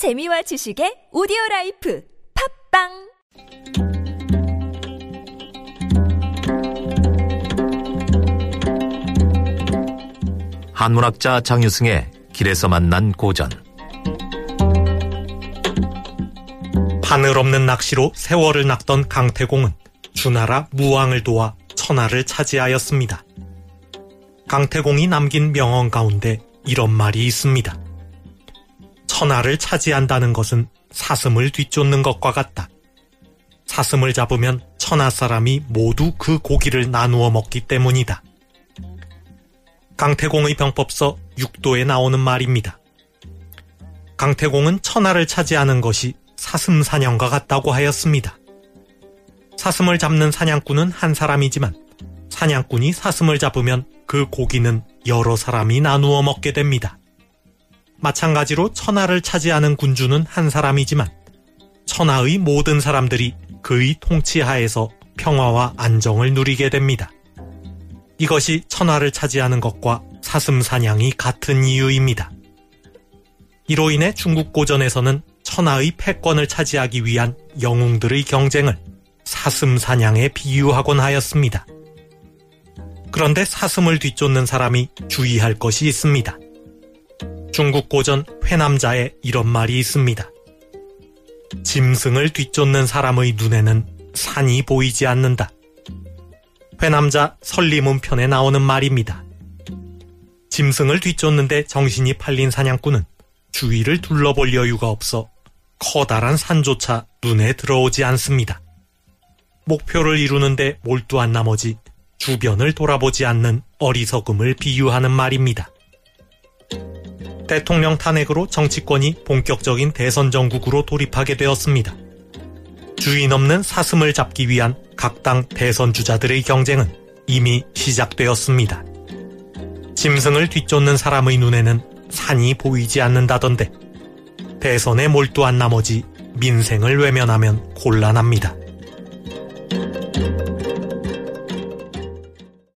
재미와 지식의 오디오 라이프 팟빵 한문학자 장유승의 길에서 만난 고전 바늘 없는 낚시로 세월을 낚던 강태공은 주나라 무왕을 도와 천하를 차지하였습니다. 강태공이 남긴 명언 가운데 이런 말이 있습니다. 천하를 차지한다는 것은 사슴을 뒤쫓는 것과 같다. 사슴을 잡으면 천하 사람이 모두 그 고기를 나누어 먹기 때문이다. 강태공의 병법서 6도에 나오는 말입니다. 강태공은 천하를 차지하는 것이 사슴 사냥과 같다고 하였습니다. 사슴을 잡는 사냥꾼은 한 사람이지만 사냥꾼이 사슴을 잡으면 그 고기는 여러 사람이 나누어 먹게 됩니다. 마찬가지로 천하를 차지하는 군주는 한 사람이지만 천하의 모든 사람들이 그의 통치하에서 평화와 안정을 누리게 됩니다. 이것이 천하를 차지하는 것과 사슴 사냥이 같은 이유입니다. 이로 인해 중국 고전에서는 천하의 패권을 차지하기 위한 영웅들의 경쟁을 사슴 사냥에 비유하곤 하였습니다. 그런데 사슴을 뒤쫓는 사람이 주의할 것이 있습니다. 중국 고전 회남자에 이런 말이 있습니다. 짐승을 뒤쫓는 사람의 눈에는 산이 보이지 않는다. 회남자 설리문 편에 나오는 말입니다. 짐승을 뒤쫓는데 정신이 팔린 사냥꾼은 주위를 둘러볼 여유가 없어 커다란 산조차 눈에 들어오지 않습니다. 목표를 이루는데 몰두한 나머지 주변을 돌아보지 않는 어리석음을 비유하는 말입니다. 대통령 탄핵으로 정치권이 본격적인 대선 정국으로 돌입하게 되었습니다. 주인 없는 사슴을 잡기 위한 각 당 대선 주자들의 경쟁은 이미 시작되었습니다. 짐승을 뒤쫓는 사람의 눈에는 산이 보이지 않는다던데 대선에 몰두한 나머지 민생을 외면하면 곤란합니다.